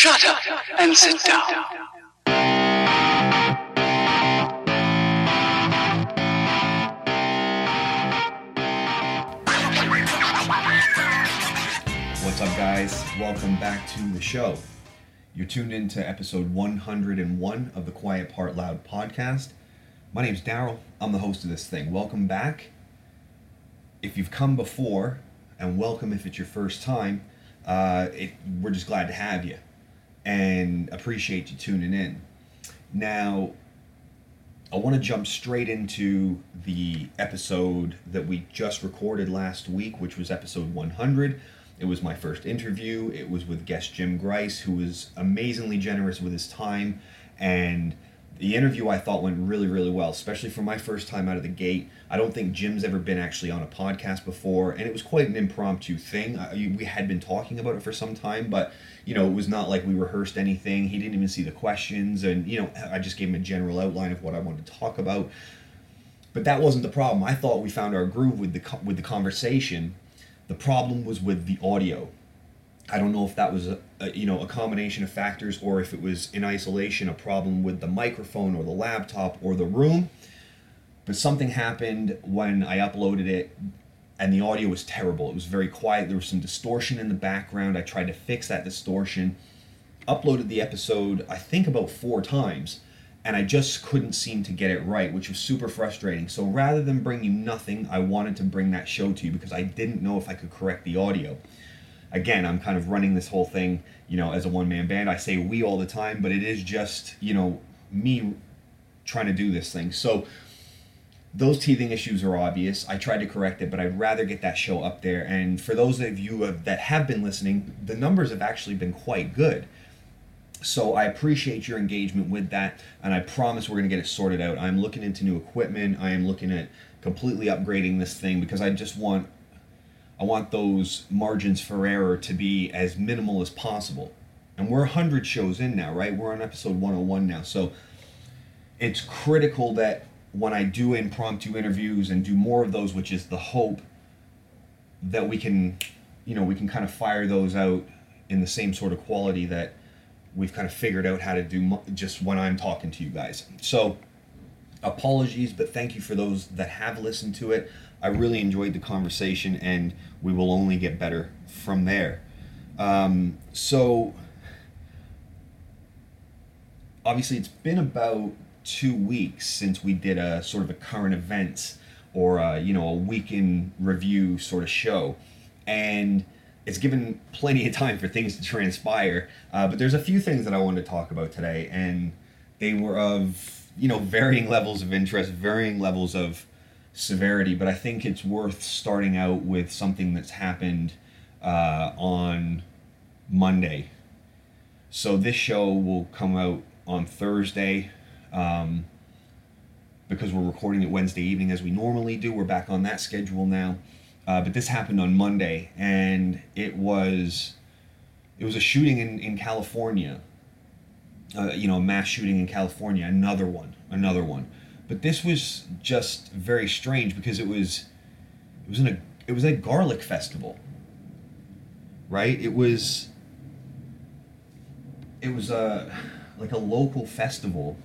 Shut up and sit down. What's up, guys? Welcome back to the show. You're tuned in to episode 101 of the Quiet Part Loud podcast. My name's Daryl. I'm the host of this thing. Welcome back. If you've come before, and welcome if it's your first time, uh, it, we're just glad to have you and appreciate you tuning in. Now, I want to jump straight into the episode that we just recorded last week, which was episode 100. It was my first interview. It was with guest Jim Grice, who was amazingly generous with his time. And the interview I thought went really, really well, especially for my first time out of the gate. I don't think Jim's ever been actually on a podcast before, and it was quite an impromptu thing. I, we had been talking about it for some time, but you know, it was not like we rehearsed anything. He didn't even see the questions, and you know, I just gave him a general outline of what I wanted to talk about. But that wasn't the problem. I thought we found our groove with the with the conversation. The problem was with the audio. I don't know if that was a, you know a combination of factors or if it was in isolation a problem with the microphone or the laptop or the room. But something happened when I uploaded it and the audio was terrible. It was very quiet. There was some distortion in the background. I tried to fix that distortion. Uploaded the episode I think about 4 times and I just couldn't seem to get it right, which was super frustrating. So rather than bring you nothing, I wanted to bring that show to you because I didn't know if I could correct the audio again, I'm kind of running this whole thing, you know, as a one man band. I say we all the time, but it is just, you know, me trying to do this thing. So those teething issues are obvious. I tried to correct it, but I'd rather get that show up there. And for those of you have, that have been listening, the numbers have actually been quite good. So I appreciate your engagement with that, and I promise we're going to get it sorted out. I'm looking into new equipment. I am looking at completely upgrading this thing because I just want I want those margins for error to be as minimal as possible. And we're 100 shows in now, right? We're on episode 101 now. So it's critical that when I do impromptu interviews and do more of those, which is the hope that we can, you know, we can kind of fire those out in the same sort of quality that we've kind of figured out how to do just when I'm talking to you guys. So apologies, but thank you for those that have listened to it. I really enjoyed the conversation, and we will only get better from there. Um, so, obviously, it's been about two weeks since we did a sort of a current events or a, you know a week in review sort of show, and it's given plenty of time for things to transpire. Uh, but there's a few things that I wanted to talk about today, and they were of you know varying levels of interest, varying levels of severity, but I think it's worth starting out with something that's happened uh, on Monday. So this show will come out on Thursday um, because we're recording it Wednesday evening as we normally do. We're back on that schedule now. Uh, but this happened on Monday, and it was it was a shooting in, in California. Uh, you know, a mass shooting in California. Another one. Another one but this was just very strange because it was it was in a it was a garlic festival right? It was it was a like a local festival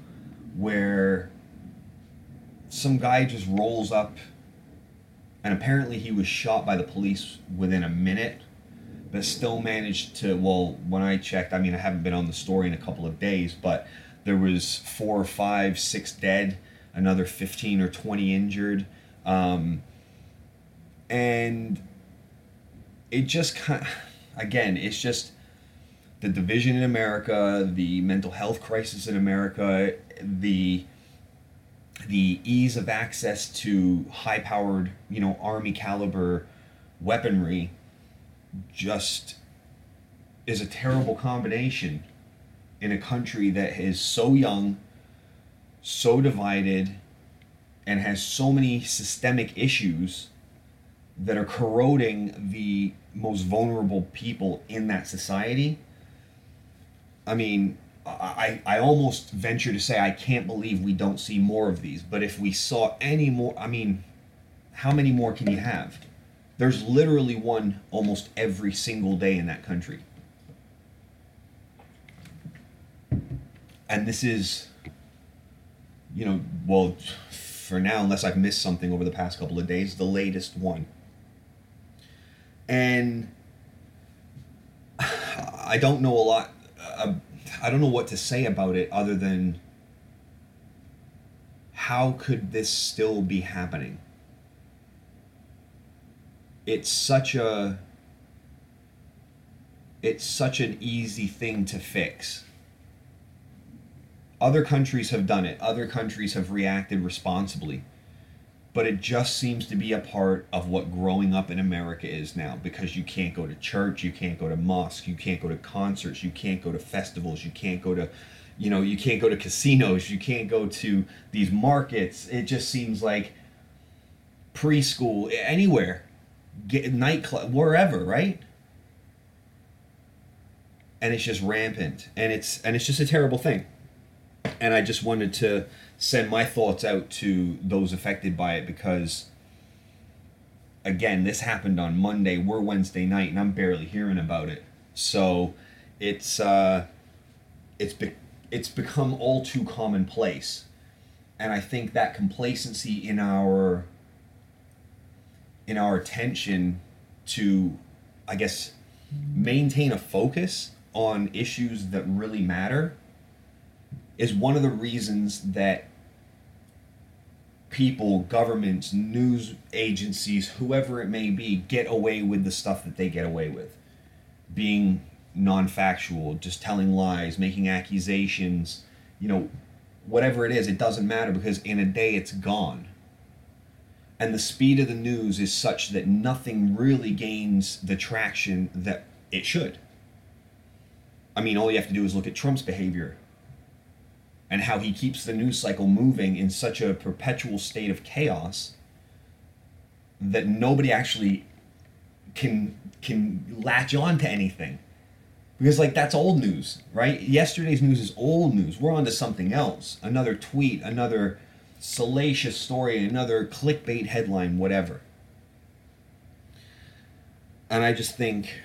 where some guy just rolls up and apparently he was shot by the police within a minute but still managed to well when i checked i mean i haven't been on the story in a couple of days but there was four or five six dead another 15 or 20 injured. Um, and it just kind of, again, it's just the division in America, the mental health crisis in America, the the ease of access to high powered, you know, army caliber weaponry just is a terrible combination in a country that is so young so divided and has so many systemic issues that are corroding the most vulnerable people in that society. I mean, I, I almost venture to say I can't believe we don't see more of these. But if we saw any more, I mean, how many more can you have? There's literally one almost every single day in that country. and this is, you know, well, for now, unless I've missed something over the past couple of days, the latest one. And I don't know a lot. Uh, I don't know what to say about it other than how could this still be happening? It's such a it's such an easy thing to fix. Other countries have done it. Other countries have reacted responsibly. But it just seems to be a part of what growing up in America is now because you can't go to church, you can't go to mosque, you can't go to concerts, you can't go to festivals, you can't go to you know, you can't go to casinos, you can't go to these markets. It just seems like preschool anywhere, get nightclub wherever, right? And it's just rampant and it's and it's just a terrible thing and I just wanted to send my thoughts out to those affected by it because again, this happened on Monday. We're Wednesday night, and I'm barely hearing about it. So it's uh, it's be- it's become all too commonplace, and I think that complacency in our in our attention to, I guess, maintain a focus on issues that really matter is one of the reasons that people, governments, news agencies, whoever it may be, get away with the stuff that they get away with. Being non factual, just telling lies, making accusations, you know, whatever it is, it doesn't matter because in a day it's gone. And the speed of the news is such that nothing really gains the traction that it should. I mean, all you have to do is look at Trump's behavior and how he keeps the news cycle moving in such a perpetual state of chaos that nobody actually can can latch on to anything. Because like that's old news right? Yesterday's news is old news. We're on to something else. Another tweet another salacious story another clickbait headline whatever. And i just think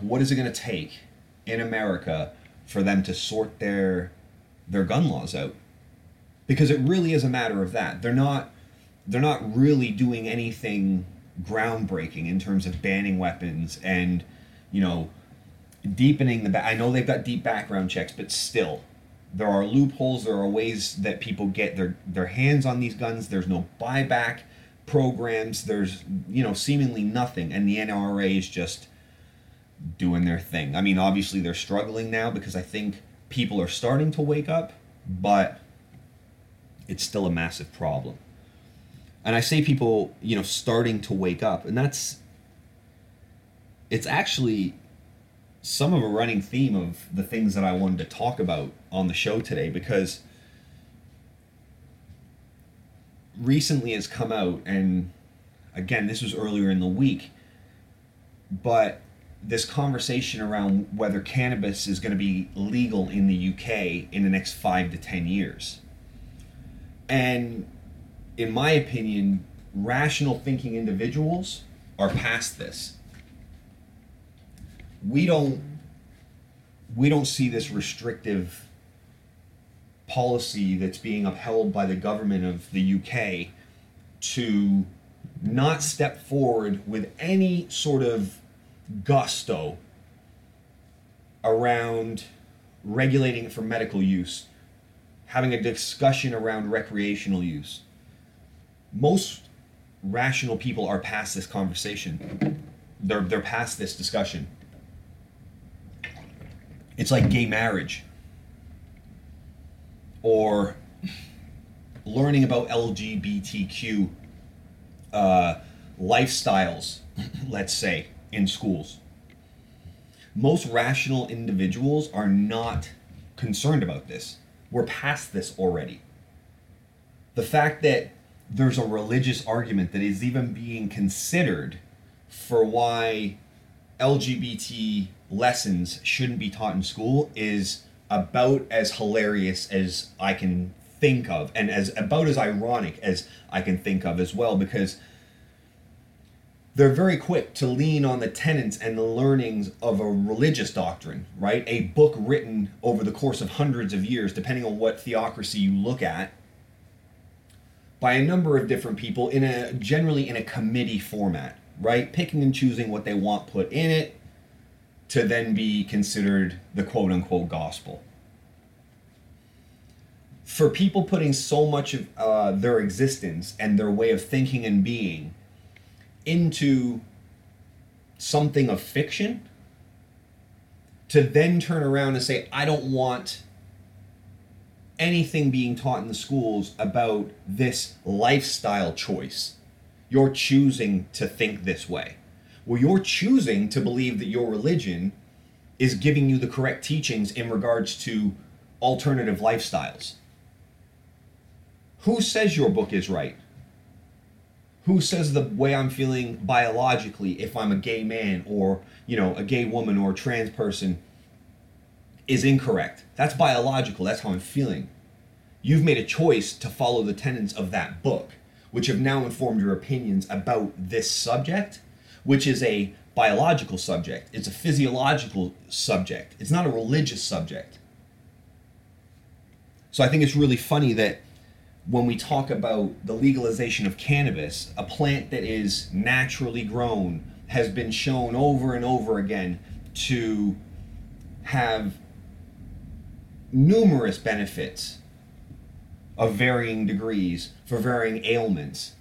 what is it going to take in america for them to sort their their gun laws out. Because it really is a matter of that. They're not they're not really doing anything groundbreaking in terms of banning weapons and you know deepening the ba- I know they've got deep background checks but still there are loopholes there are ways that people get their their hands on these guns. There's no buyback programs. There's you know seemingly nothing. And the NRA is just doing their thing. I mean obviously they're struggling now because I think people are starting to wake up, but it's still a massive problem. And I say people, you know, starting to wake up, and that's it's actually some of a running theme of the things that I wanted to talk about on the show today because recently has come out and again this was earlier in the week but this conversation around whether cannabis is going to be legal in the UK in the next five to ten years. And in my opinion, rational thinking individuals are past this. We don't we don't see this restrictive policy that's being upheld by the government of the UK to not step forward with any sort of gusto around regulating for medical use, having a discussion around recreational use. Most rational people are past this conversation. They're they're past this discussion. It's like gay marriage. Or learning about LGBTQ uh, lifestyles, let's say in schools. Most rational individuals are not concerned about this. We're past this already. The fact that there's a religious argument that is even being considered for why LGBT lessons shouldn't be taught in school is about as hilarious as I can think of and as about as ironic as I can think of as well because they're very quick to lean on the tenets and the learnings of a religious doctrine, right? A book written over the course of hundreds of years, depending on what theocracy you look at, by a number of different people in a generally in a committee format, right? Picking and choosing what they want put in it to then be considered the quote unquote gospel. For people putting so much of uh, their existence and their way of thinking and being into something of fiction to then turn around and say, I don't want anything being taught in the schools about this lifestyle choice. You're choosing to think this way. Well, you're choosing to believe that your religion is giving you the correct teachings in regards to alternative lifestyles. Who says your book is right? Who says the way I'm feeling biologically, if I'm a gay man or, you know, a gay woman or a trans person, is incorrect. That's biological. That's how I'm feeling. You've made a choice to follow the tenets of that book, which have now informed your opinions about this subject, which is a biological subject. It's a physiological subject. It's not a religious subject. So I think it's really funny that when we talk about the legalization of cannabis, a plant that is naturally grown has been shown over and over again to have numerous benefits of varying degrees for varying ailments.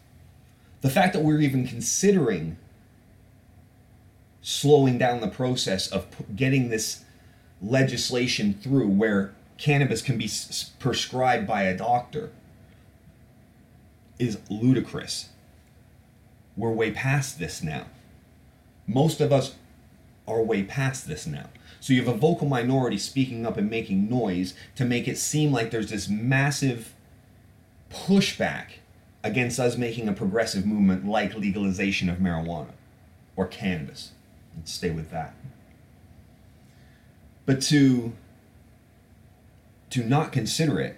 The fact that we're even considering slowing down the process of getting this legislation through where cannabis can be prescribed by a doctor is ludicrous. We're way past this now. Most of us are way past this now. So you have a vocal minority speaking up and making noise to make it seem like there's this massive pushback against us making a progressive movement like legalization of marijuana or cannabis. Let's stay with that. But to to not consider it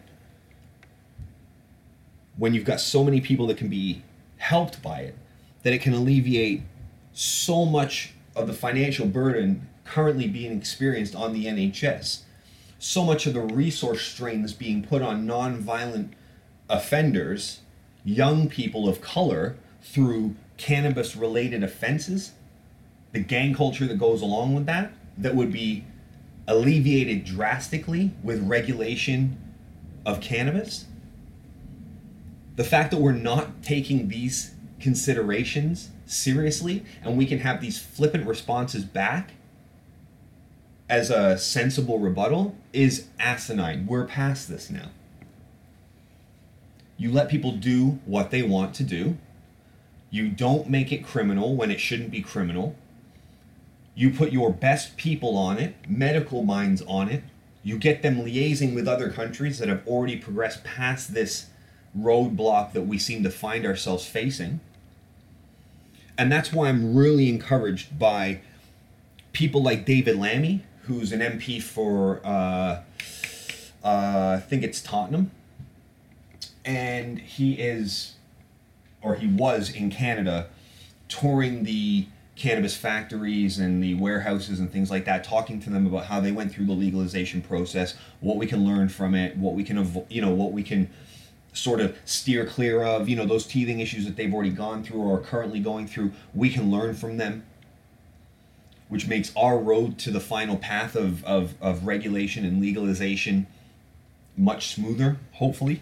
when you've got so many people that can be helped by it, that it can alleviate so much of the financial burden currently being experienced on the NHS. So much of the resource strain that's being put on non-violent offenders, young people of color, through cannabis related offenses, the gang culture that goes along with that, that would be alleviated drastically with regulation of cannabis the fact that we're not taking these considerations seriously and we can have these flippant responses back as a sensible rebuttal is asinine. We're past this now. You let people do what they want to do. You don't make it criminal when it shouldn't be criminal. You put your best people on it, medical minds on it. You get them liaising with other countries that have already progressed past this roadblock that we seem to find ourselves facing. And that's why I'm really encouraged by people like David Lammy, who's an MP for, uh, uh, I think it's Tottenham. And he is, or he was in Canada, touring the cannabis factories and the warehouses and things like that, talking to them about how they went through the legalization process, what we can learn from it, what we can, you know, what we can sort of steer clear of, you know, those teething issues that they've already gone through or are currently going through. We can learn from them, which makes our road to the final path of, of, of regulation and legalization much smoother, hopefully.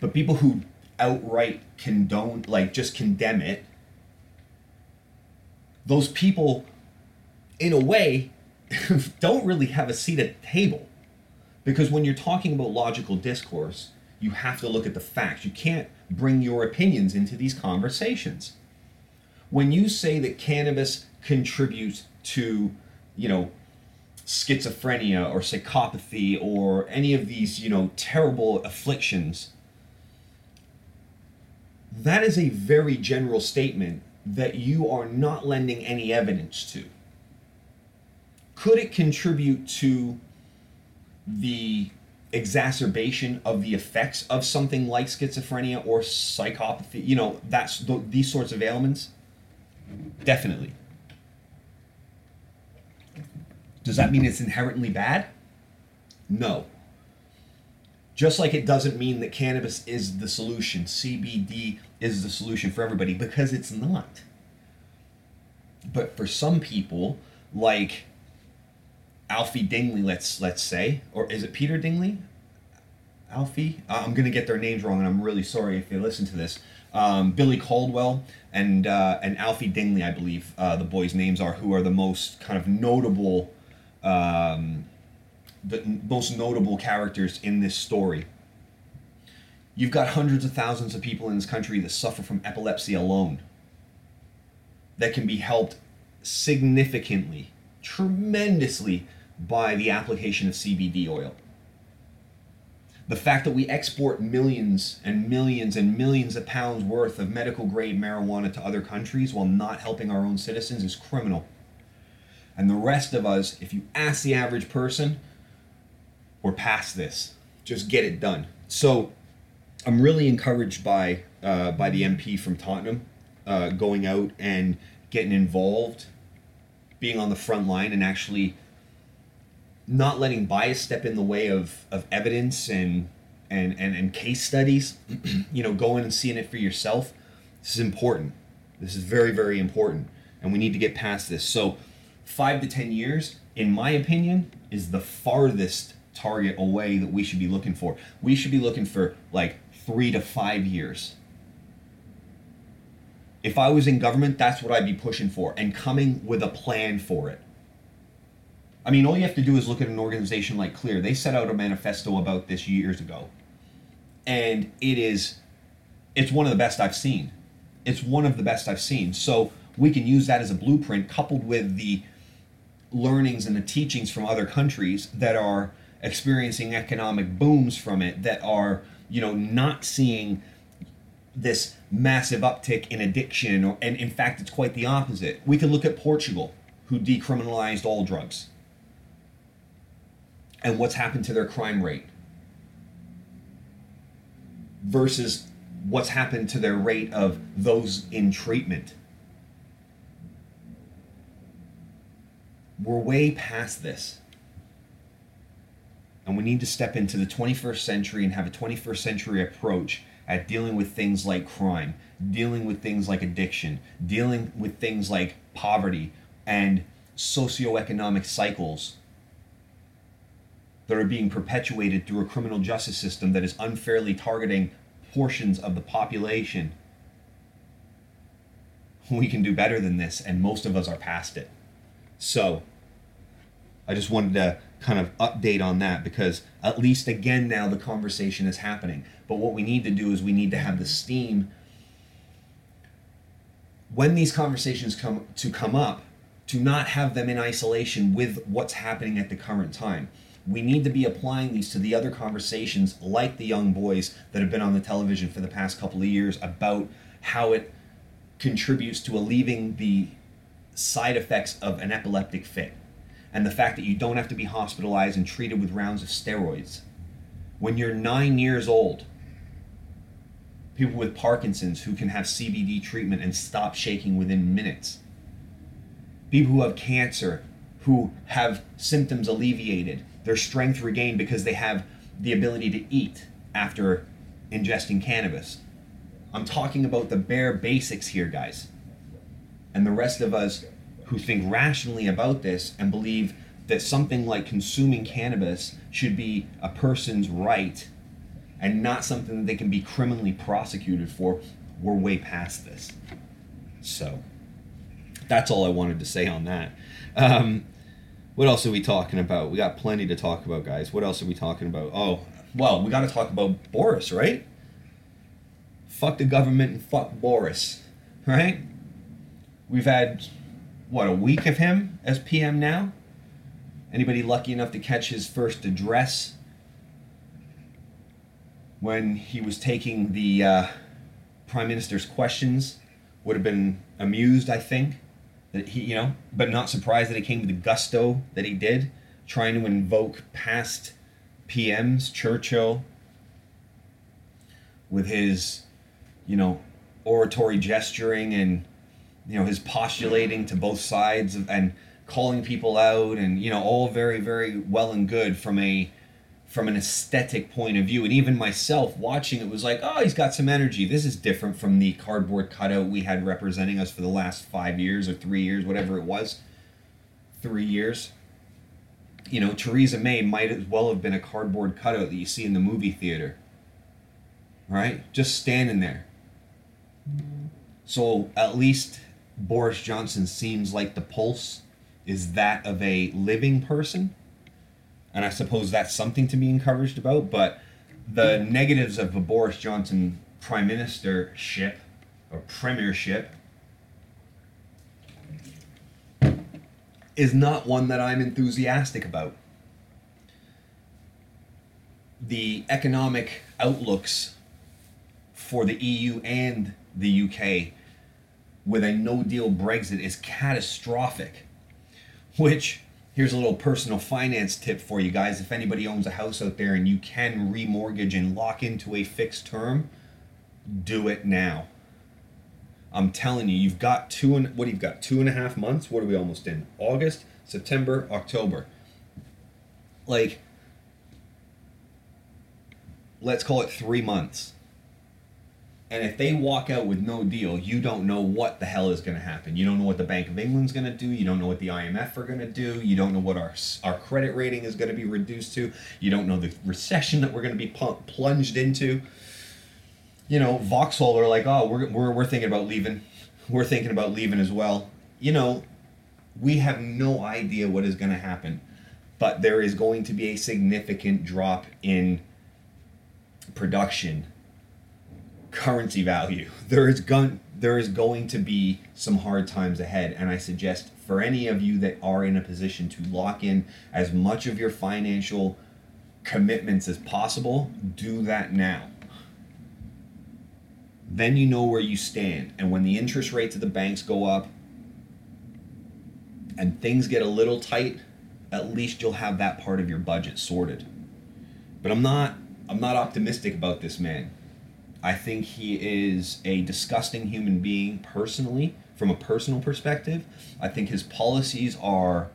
But people who outright condone, like just condemn it, those people, in a way, don't really have a seat at the table because when you're talking about logical discourse, you have to look at the facts. You can't bring your opinions into these conversations. When you say that cannabis contributes to, you know, schizophrenia or psychopathy or any of these, you know, terrible afflictions, that is a very general statement that you are not lending any evidence to. Could it contribute to the exacerbation of the effects of something like schizophrenia or psychopathy, you know, that's th- these sorts of ailments? Definitely. Does that mean it's inherently bad? No. Just like it doesn't mean that cannabis is the solution, CBD is the solution for everybody, because it's not. But for some people, like Alfie Dingley, let's let's say, or is it Peter Dingley? Alfie, uh, I'm gonna get their names wrong, and I'm really sorry if they listen to this. Um, Billy Caldwell and uh, and Alfie Dingley, I believe uh, the boys' names are, who are the most kind of notable, um, the most notable characters in this story. You've got hundreds of thousands of people in this country that suffer from epilepsy alone. That can be helped significantly, tremendously by the application of CBD oil. The fact that we export millions and millions and millions of pounds worth of medical grade marijuana to other countries while not helping our own citizens is criminal. And the rest of us, if you ask the average person, we're past this. Just get it done. So I'm really encouraged by uh, by the MP from Tottenham uh, going out and getting involved, being on the front line, and actually not letting bias step in the way of, of evidence and, and, and, and case studies, you know, going and seeing it for yourself. This is important. This is very, very important. And we need to get past this. So, five to 10 years, in my opinion, is the farthest target away that we should be looking for. We should be looking for like three to five years. If I was in government, that's what I'd be pushing for and coming with a plan for it. I mean, all you have to do is look at an organization like Clear. They set out a manifesto about this years ago. And it is it's one of the best I've seen. It's one of the best I've seen. So we can use that as a blueprint coupled with the learnings and the teachings from other countries that are experiencing economic booms from it that are, you know, not seeing this massive uptick in addiction or and in fact it's quite the opposite. We can look at Portugal who decriminalized all drugs and what's happened to their crime rate versus what's happened to their rate of those in treatment. We're way past this. And we need to step into the 21st century and have a 21st century approach at dealing with things like crime, dealing with things like addiction, dealing with things like poverty and socioeconomic cycles that are being perpetuated through a criminal justice system that is unfairly targeting portions of the population. We can do better than this, and most of us are past it. So, I just wanted to kind of update on that because at least again now the conversation is happening. But what we need to do is we need to have the steam when these conversations come to come up to not have them in isolation with what's happening at the current time we need to be applying these to the other conversations like the young boys that have been on the television for the past couple of years about how it contributes to alleviating the side effects of an epileptic fit. And the fact that you don't have to be hospitalized and treated with rounds of steroids. When you're nine years old people with parkinson's who can have cbd treatment and stop shaking within minutes. People who have cancer who have symptoms alleviated their strength regained because they have the ability to eat after ingesting cannabis. I'm talking about the bare basics here, guys. And the rest of us who think rationally about this and believe that something like consuming cannabis should be a person's right and not something that they can be criminally prosecuted for, we're way past this. So, that's all I wanted to say on that. Um, what else are we talking about? We got plenty to talk about, guys. What else are we talking about? Oh, well, we got to talk about Boris, right? Fuck the government and fuck Boris, right? We've had, what, a week of him as PM now? Anybody lucky enough to catch his first address when he was taking the uh, Prime Minister's questions would have been amused, I think that he, you know, but not surprised that he came with the gusto that he did, trying to invoke past PMs, Churchill, with his, you know, oratory gesturing and, you know, his postulating to both sides and calling people out and, you know, all very, very well and good from a from an aesthetic point of view. And even myself watching it was like, oh, he's got some energy. This is different from the cardboard cutout we had representing us for the last five years or three years, whatever it was. Three years. You know, Theresa May might as well have been a cardboard cutout that you see in the movie theater. Right? Just standing there. So at least Boris Johnson seems like the pulse is that of a living person and I suppose that's something to be encouraged about. But the negatives of a Boris Johnson prime ministership or premiership is not one that I'm enthusiastic about. The economic outlooks for the EU and the UK with a no deal Brexit is catastrophic, which Here's a little personal finance tip for you guys. If anybody owns a house out there and you can remortgage and lock into a fixed term, do it now. I'm telling you, you've got two and what do you got? Two and a half months. What are we almost in? August, September, October. Like, let's call it three months and if they walk out with no deal, you don't know what the hell is going to happen. You don't know what the Bank of England's going to do. You don't know what the IMF are going to do. You don't know what our our credit rating is going to be reduced to. You don't know the recession that we're going to be plunged into. You know, Vauxhall are like, oh, we're, we're, we're thinking about leaving. We're thinking about leaving as well. You know, we have no idea what is going to happen, but there is going to be a significant drop in production currency value. There is gun there is going to be some hard times ahead and I suggest for any of you that are in a position to lock in as much of your financial commitments as possible, do that now. Then you know where you stand and when the interest rates of the banks go up and things get a little tight, at least you'll have that part of your budget sorted. But I'm not I'm not optimistic about this man. I think he is a disgusting human being personally, from a personal perspective. I think his policies are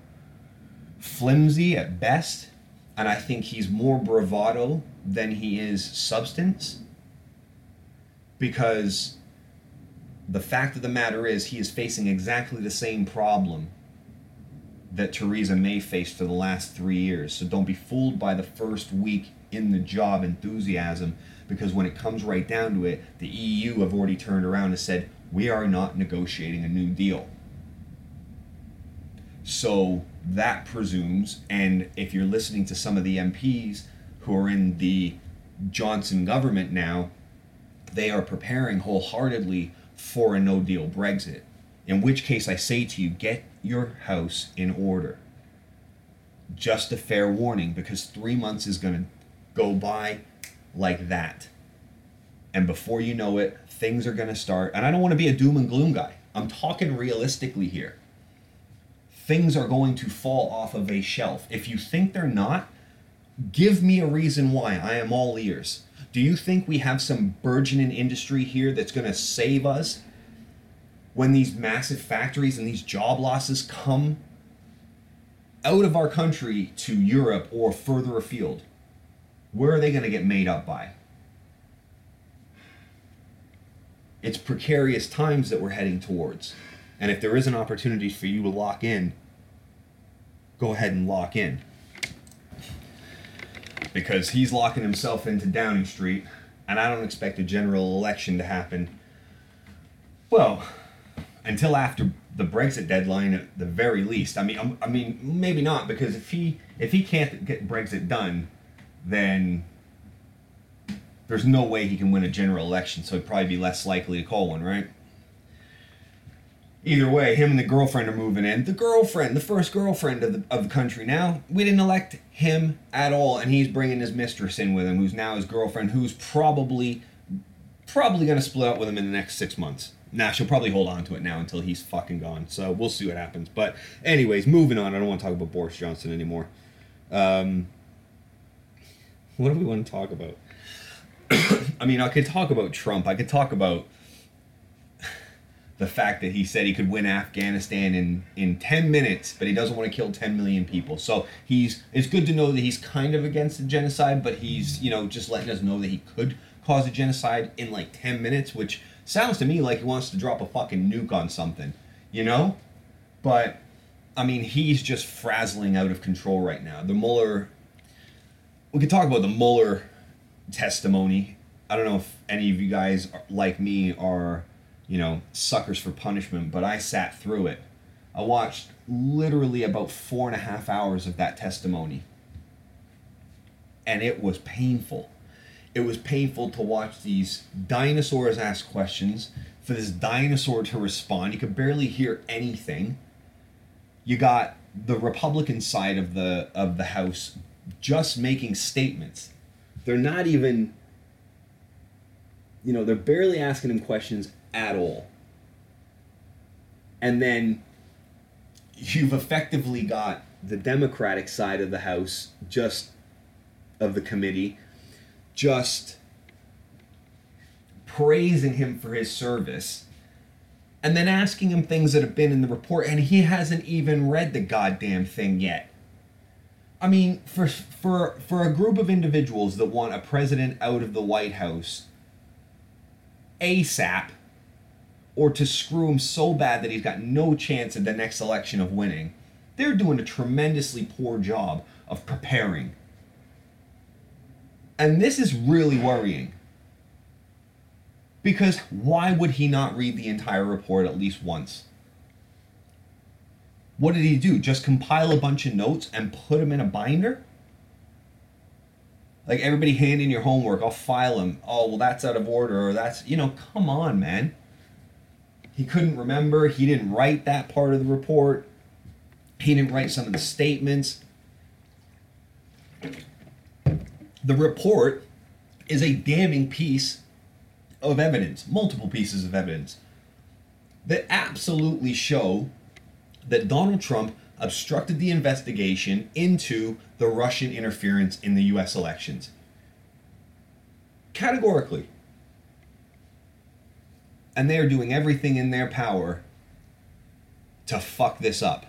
flimsy at best, and I think he's more bravado than he is substance. Because the fact of the matter is, he is facing exactly the same problem that Theresa May faced for the last three years. So don't be fooled by the first week in the job enthusiasm because when it comes right down to it, the EU have already turned around and said, we are not negotiating a new deal. So that presumes, and if you're listening to some of the MPs who are in the Johnson government now, they are preparing wholeheartedly for a no deal Brexit. In which case, I say to you, get your house in order. Just a fair warning because three months is going to go by like that. And before you know it, things are going to start. And I don't want to be a doom and gloom guy. I'm talking realistically here. Things are going to fall off of a shelf. If you think they're not, give me a reason why. I am all ears. Do you think we have some burgeoning industry here that's going to save us when these massive factories and these job losses come out of our country to Europe or further afield? Where are they going to get made up by? It's precarious times that we're heading towards. And if there is an opportunity for you to lock in, go ahead and lock in. Because he's locking himself into Downing Street, and I don't expect a general election to happen. Well, until after the Brexit deadline, at the very least. I mean, um, I mean, maybe not because if he if he can't get Brexit done, then there's no way he can win a general election, so he'd probably be less likely to call one, right? Either way, him and the girlfriend are moving in. The girlfriend, the first girlfriend of the, of the country now, we didn't elect him at all, and he's bringing his mistress in with him, who's now his girlfriend, who's probably probably going to split up with him in the next six months. Nah, she'll probably hold on to it now until he's fucking gone. So we'll see what happens. But anyways, moving on. I don't want to talk about Boris Johnson anymore. Um, what do we want to talk about? I mean, I could talk about Trump. I could talk about the fact that he said he could win Afghanistan in in 10 minutes, but he doesn't want to kill 10 million people. So he's it's good to know that he's kind of against the genocide, but he's you know just letting us know that he could cause a genocide in like 10 minutes, which sounds to me like he wants to drop a fucking nuke on something, you know? But I mean, he's just frazzling out of control right now. The Mueller. We could talk about the Mueller testimony. I don't know if any of you guys like me are you know, suckers for punishment, but I sat through it. I watched literally about four and a half hours of that testimony. And it was painful. It was painful to watch these dinosaurs ask questions, for this dinosaur to respond. You could barely hear anything. You got the Republican side of the of the House just making statements. They're not even you know, they're barely asking him questions at all. And then you've effectively got the Democratic side of the House, just of the committee, just praising him for his service and then asking him things that have been in the report and he hasn't even read the goddamn thing yet. I mean, for for for a group of individuals that want a president out of the White House ASAP or to screw him so bad that he's got no chance at the next election of winning. They're doing a tremendously poor job of preparing. And this is really worrying. Because why would he not read the entire report at least once? What did he do? Just compile a bunch of notes and put them in a binder? Like everybody hand in your homework, I'll file them. Oh, well, that's out of order, or that's, you know, come on, man. He couldn't remember. He didn't write that part of the report. He didn't write some of the statements. The report is a damning piece of evidence, multiple pieces of evidence, that absolutely show that Donald Trump obstructed the investigation into the Russian interference in the US elections. Categorically and they are doing everything in their power to fuck this up.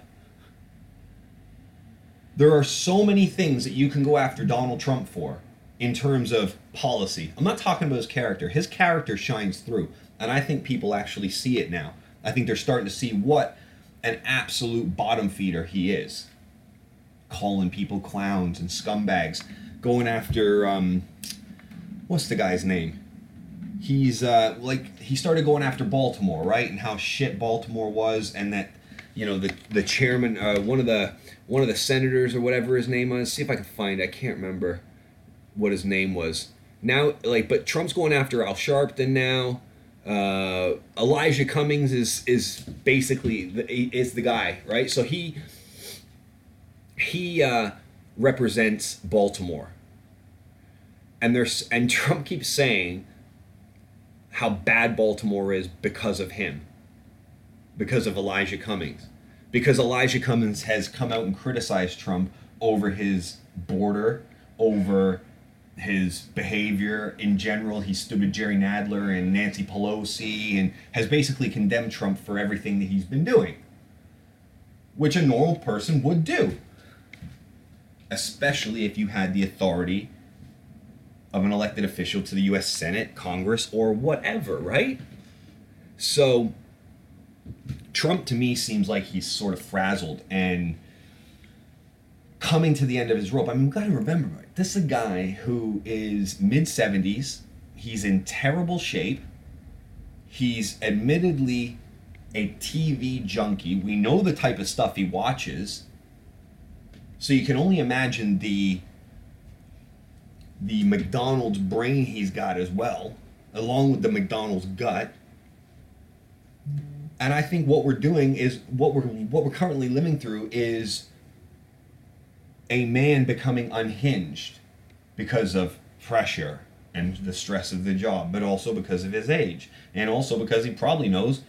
There are so many things that you can go after Donald Trump for in terms of policy. I'm not talking about his character. His character shines through, and I think people actually see it now. I think they're starting to see what an absolute bottom feeder he is. Calling people clowns and scumbags, going after um, what's the guy's name? he's uh, like he started going after Baltimore, right, and how shit Baltimore was, and that you know the the chairman, uh, one of the one of the senators or whatever his name was. See if I can find. I can't remember what his name was. Now, like, but Trump's going after Al Sharpton now. Uh, Elijah Cummings is is basically the, is the guy, right? So he he uh, represents Baltimore, and there's and Trump keeps saying how bad Baltimore is because of him, because of Elijah Cummings. Because Elijah Cummings has come out and criticized Trump over his border, over his behavior in general. He stood with Jerry Nadler and Nancy Pelosi and has basically condemned Trump for everything that he's been doing, which a normal person would do, especially if you had the authority of an elected official to the US Senate, Congress, or whatever, right? So Trump to me seems like he's sort of frazzled and coming to the end of his rope. I mean, we've got to remember, this is a guy who is mid 70s. He's in terrible shape. He's admittedly a TV junkie. We know the type of stuff he watches. So you can only imagine the the McDonald's brain he's got as well, along with the McDonald's gut. And I think what we're doing is what we're what we're currently living through is a man becoming unhinged because of pressure and the stress of the job, but also because of his age, and also because he probably knows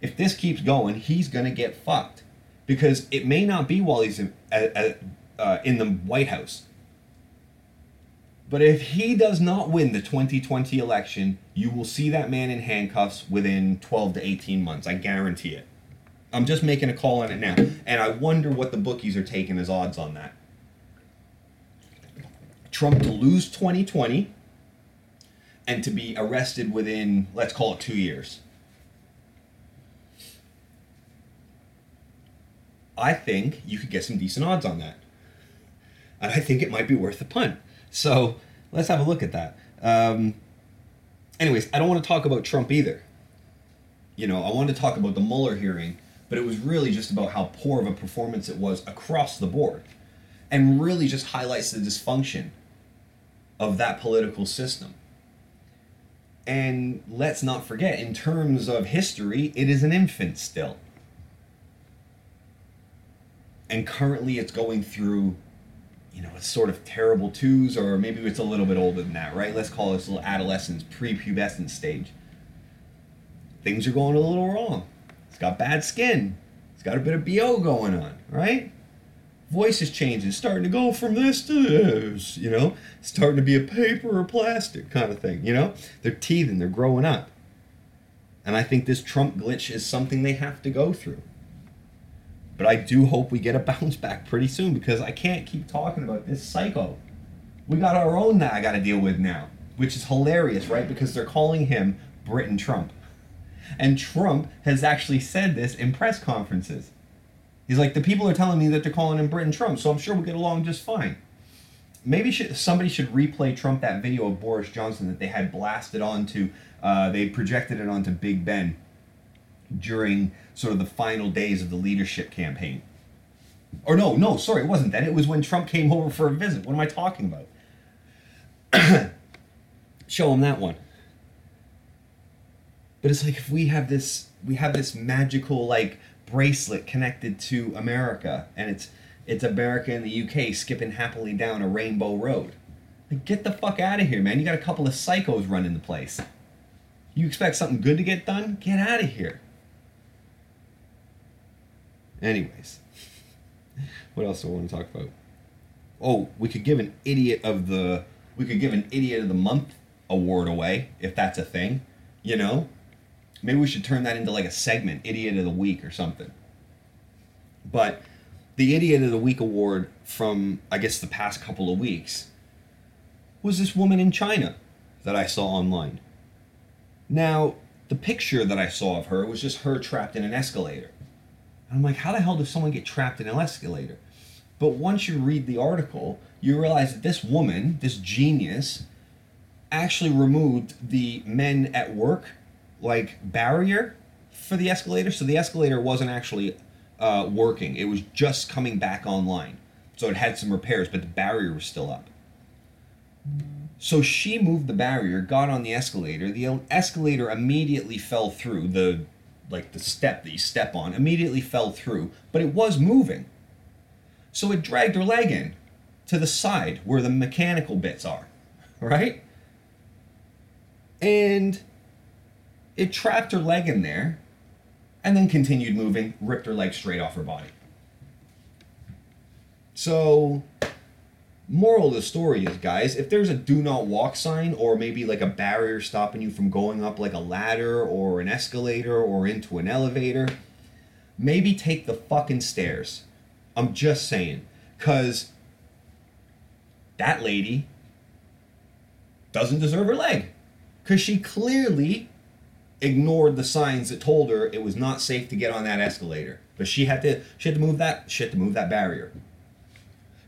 if this keeps going, he's gonna get fucked. Because it may not be while he's in, uh, in the White House But if he does not win the 2020 election, you will see that man in handcuffs within 12 to 18 months. I guarantee it. I'm just making a call on it now. And I wonder what the bookies are taking as odds on that. Trump to lose 2020 and to be arrested within, let's call it two years. I think you could get some decent odds on that. And I think it might be worth a punt. So let's have a look at that. Um, anyways, I don't want to talk about Trump either. You know, I wanted to talk about the Mueller hearing, but it was really just about how poor of a performance it was across the board and really just highlights the dysfunction of that political system. And let's not forget, in terms of history, it is an infant still. And currently it's going through you know, it's sort of terrible twos, or maybe it's a little bit older than that, right? Let's call it little adolescence, prepubescent stage. Things are going a little wrong. It's got bad skin. It's got a bit of BO going on, right? Voice is changing, starting to go from this to this, you know, starting to be a paper or plastic kind of thing, you know? They're teething, they're growing up. And I think this Trump glitch is something they have to go through. But I do hope we get a bounce back pretty soon because I can't keep talking about this psycho. We got our own that I got to deal with now, which is hilarious, right? Because they're calling him Britain Trump. And Trump has actually said this in press conferences. He's like, the people are telling me that they're calling him Britain Trump, so I'm sure we'll get along just fine. Maybe should, somebody should replay Trump that video of Boris Johnson that they had blasted onto, uh, they projected it onto Big Ben during sort of the final days of the leadership campaign. Or no, no, sorry, it wasn't that. It was when Trump came over for a visit. What am I talking about? Show him that one. But it's like if we have this we have this magical like bracelet connected to America and it's it's America and the UK skipping happily down a rainbow road. Like get the fuck out of here, man. You got a couple of psychos running the place. You expect something good to get done? Get out of here. Anyways, what else do I want to talk about? Oh, we could give an idiot of the we could give an idiot of the month award away if that's a thing, you know? Maybe we should turn that into like a segment, idiot of the week or something. But the idiot of the week award from I guess the past couple of weeks was this woman in China that I saw online. Now, the picture that I saw of her was just her trapped in an escalator. And I'm like, how the hell does someone get trapped in an escalator? But once you read the article, you realize that this woman, this genius, actually removed the men at work like barrier for the escalator. So the escalator wasn't actually uh, working; it was just coming back online. So it had some repairs, but the barrier was still up. So she moved the barrier, got on the escalator. The escalator immediately fell through the like the step that you step on immediately fell through, but it was moving. So it dragged her leg in to the side where the mechanical bits are, right? And it trapped her leg in there and then continued moving, ripped her leg straight off her body. So moral of the story is guys if there's a do not walk sign or maybe like a barrier stopping you from going up like a ladder or an escalator or into an elevator maybe take the fucking stairs i'm just saying because that lady doesn't deserve her leg because she clearly ignored the signs that told her it was not safe to get on that escalator but she had to she had to move that she had to move that barrier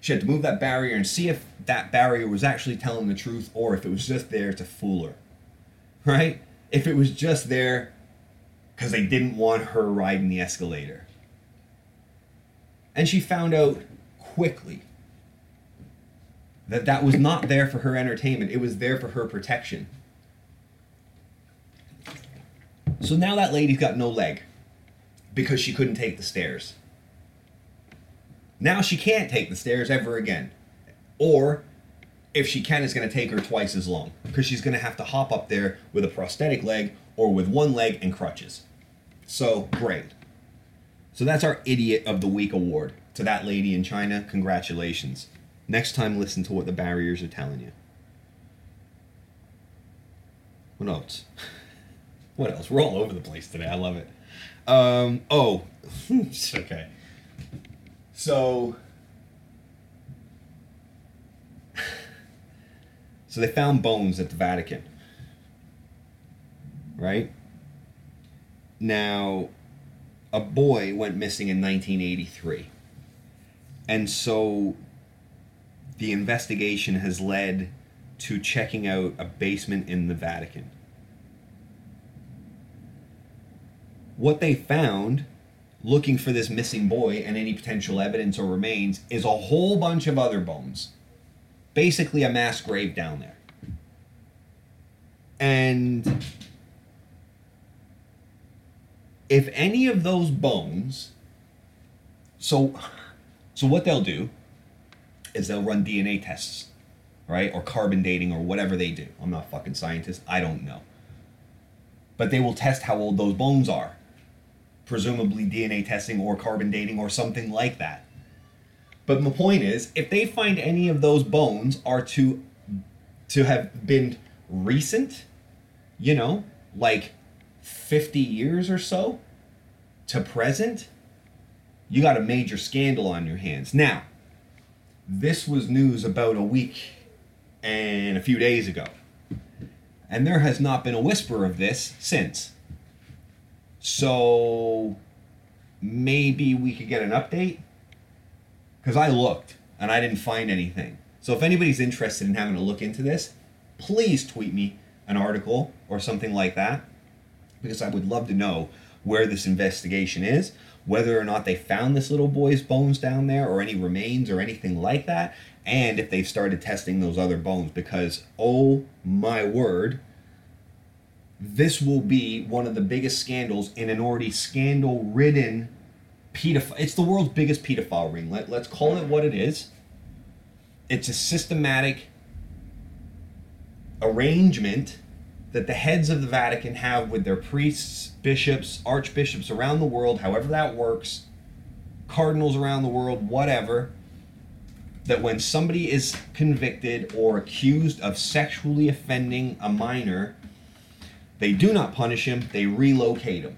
she had to move that barrier and see if that barrier was actually telling the truth or if it was just there to fool her. Right? If it was just there because they didn't want her riding the escalator. And she found out quickly that that was not there for her entertainment, it was there for her protection. So now that lady's got no leg because she couldn't take the stairs. Now she can't take the stairs ever again. Or if she can, it's going to take her twice as long because she's going to have to hop up there with a prosthetic leg or with one leg and crutches. So, great. So that's our Idiot of the Week award. To that lady in China, congratulations. Next time, listen to what the barriers are telling you. What else? What else? We're all over the place today. I love it. Um, oh, okay. So, so they found bones at the Vatican, right? Now, a boy went missing in 1983. And so the investigation has led to checking out a basement in the Vatican. What they found, looking for this missing boy and any potential evidence or remains, is a whole bunch of other bones. Basically, a mass grave down there. And if any of those bones so so what they'll do is they'll run DNA tests, right? Or carbon dating or whatever they do. I'm not a fucking scientist. I don't know. But they will test how old those bones are. Presumably DNA testing or carbon dating or something like that. But my point is, if they find any of those bones are to to have been recent, you know, like 50 years or so to present, you got a major scandal on your hands. Now, this was news about a week and a few days ago. And there has not been a whisper of this since. So maybe we could get an update? Because I looked and I didn't find anything. So if anybody's interested in having a look into this, please tweet me an article or something like that because I would love to know where this investigation is, whether or not they found this little boy's bones down there or any remains or anything like that, and if they've started testing those other bones because oh my word, this will be one of the biggest scandals in an already scandal ridden pedophile. It's the world's biggest pedophile ring. Let, let's call it what it is. It's a systematic arrangement that the heads of the Vatican have with their priests, bishops, archbishops around the world, however that works, cardinals around the world, whatever, that when somebody is convicted or accused of sexually offending a minor, they do not punish him, they relocate him.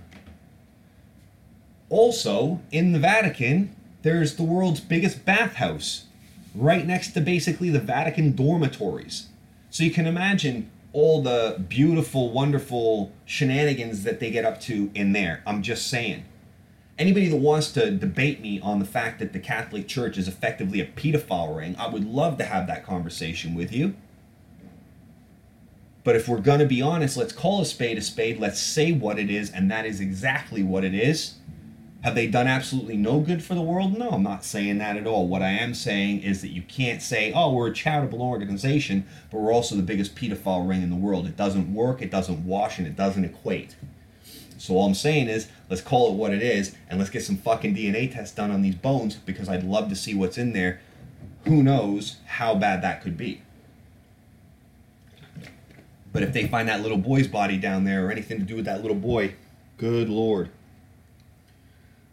Also, in the Vatican, there's the world's biggest bathhouse right next to basically the Vatican dormitories. So you can imagine all the beautiful, wonderful shenanigans that they get up to in there. I'm just saying. Anybody that wants to debate me on the fact that the Catholic Church is effectively a pedophile ring, I would love to have that conversation with you. But if we're going to be honest, let's call a spade a spade. Let's say what it is, and that is exactly what it is. Have they done absolutely no good for the world? No, I'm not saying that at all. What I am saying is that you can't say, oh, we're a charitable organization, but we're also the biggest pedophile ring in the world. It doesn't work, it doesn't wash, and it doesn't equate. So all I'm saying is, let's call it what it is, and let's get some fucking DNA tests done on these bones because I'd love to see what's in there. Who knows how bad that could be? But if they find that little boy's body down there or anything to do with that little boy, good lord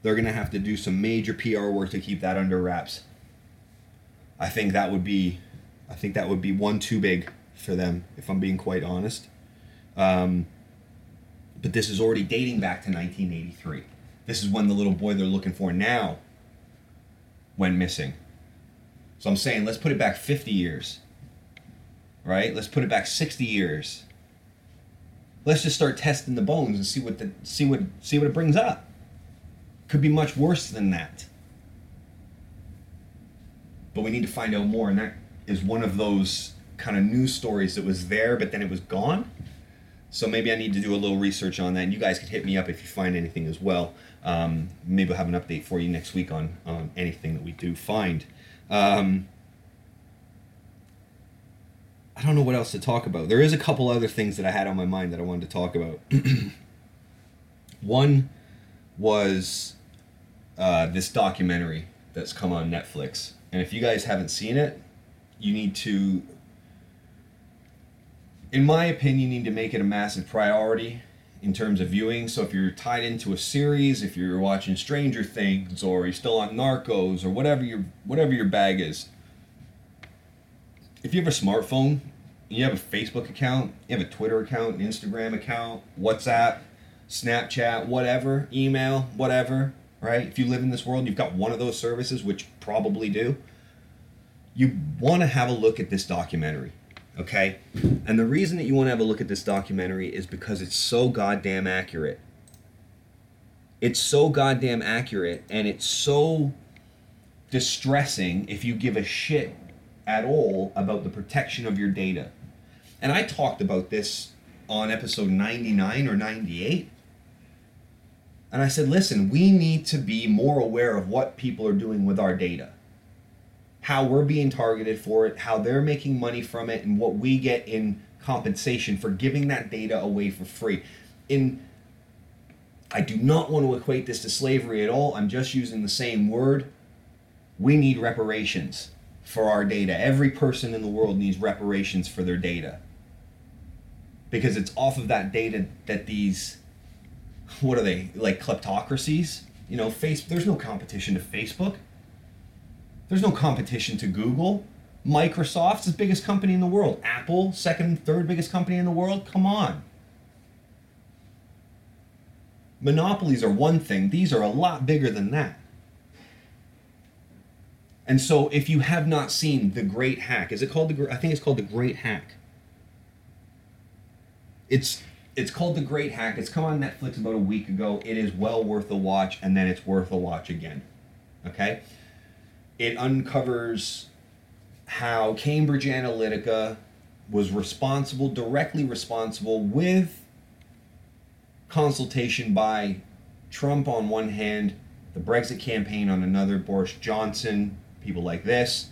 they're going to have to do some major PR work to keep that under wraps. I think that would be, I think that would be one too big for them, if I'm being quite honest. Um, but this is already dating back to 1983. This is when the little boy they're looking for now went missing. So I'm saying let's put it back 50 years. Right? Let's put it back 60 years. Let's just start testing the bones and see what the see what see what it brings up could be much worse than that. But we need to find out more, and that is one of those kind of news stories that was there, but then it was gone. So maybe I need to do a little research on that, and you guys could hit me up if you find anything as well. Um, maybe we'll have an update for you next week on, on anything that we do find. Um, I don't know what else to talk about. There is a couple other things that I had on my mind that I wanted to talk about. One was uh, this documentary that's come on Netflix. And if you guys haven't seen it, you need to, in my opinion, you need to make it a massive priority in terms of viewing. So if you're tied into a series, if you're watching Stranger Things, or you're still on Narcos, or whatever your whatever your bag is, if you have a smartphone, you have a Facebook account, you have a Twitter account, an Instagram account, WhatsApp, Snapchat, whatever, email, whatever, right? If you live in this world, you've got one of those services, which probably do. You want to have a look at this documentary, okay? And the reason that you want to have a look at this documentary is because it's so goddamn accurate. It's so goddamn accurate and it's so distressing if you give a shit at all about the protection of your data. And I talked about this on episode 99 or 98. And I said, listen, we need to be more aware of what people are doing with our data, how we're being targeted for it, how they're making money from it, and what we get in compensation for giving that data away for free. In I do not want to equate this to slavery at all. I'm just using the same word. We need reparations for our data. Every person in the world needs reparations for their data. Because it's off of that data that these what are they? Like kleptocracies? You know, face there's no competition to Facebook. There's no competition to Google. Microsoft's the biggest company in the world. Apple, second, third biggest company in the world. Come on. Monopolies are one thing, these are a lot bigger than that. And so, if you have not seen The Great Hack, is it called the? I think it's called The Great Hack. It's it's called The Great Hack. It's come on Netflix about a week ago. It is well worth a watch, and then it's worth a watch again. Okay, it uncovers how Cambridge Analytica was responsible, directly responsible, with consultation by Trump on one hand, the Brexit campaign on another, Boris Johnson, people like this,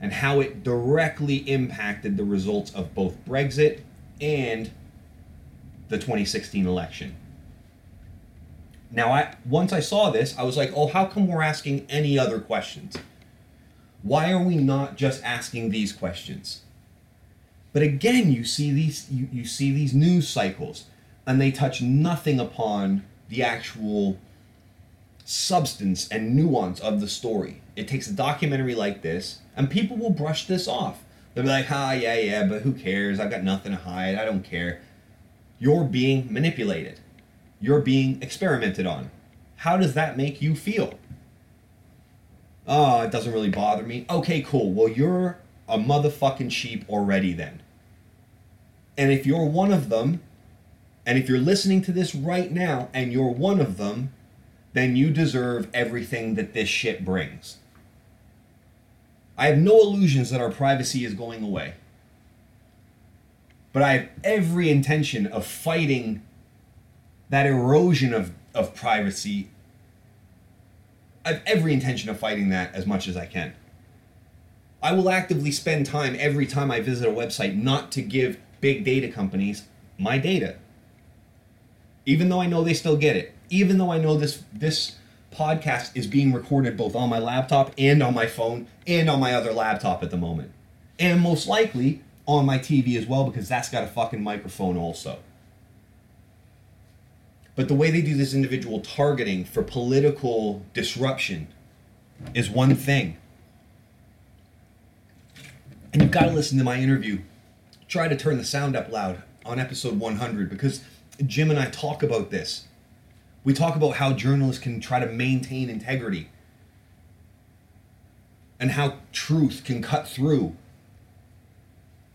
and how it directly impacted the results of both Brexit and the 2016 election. Now, I once I saw this, I was like, "Oh, how come we're asking any other questions? Why are we not just asking these questions?" But again, you see these you, you see these news cycles and they touch nothing upon the actual substance and nuance of the story. It takes a documentary like this, and people will brush this off. They'll be like, ah, yeah, yeah, but who cares? I've got nothing to hide. I don't care. You're being manipulated. You're being experimented on. How does that make you feel? Oh, it doesn't really bother me. Okay, cool. Well, you're a motherfucking sheep already then. And if you're one of them, and if you're listening to this right now and you're one of them, then you deserve everything that this shit brings. I have no illusions that our privacy is going away. But I have every intention of fighting that erosion of, of privacy. I have every intention of fighting that as much as I can. I will actively spend time every time I visit a website not to give big data companies my data even though I know they still get it, even though I know this this podcast is being recorded both on my laptop and on my phone and on my other laptop at the moment. And most likely on my TV as well because that's got a fucking microphone also. But the way they do this individual targeting for political disruption is one thing. And you've got to listen to my interview. Try to turn the sound up loud on episode 100 because Jim and I talk about this. We talk about how journalists can try to maintain integrity and how truth can cut through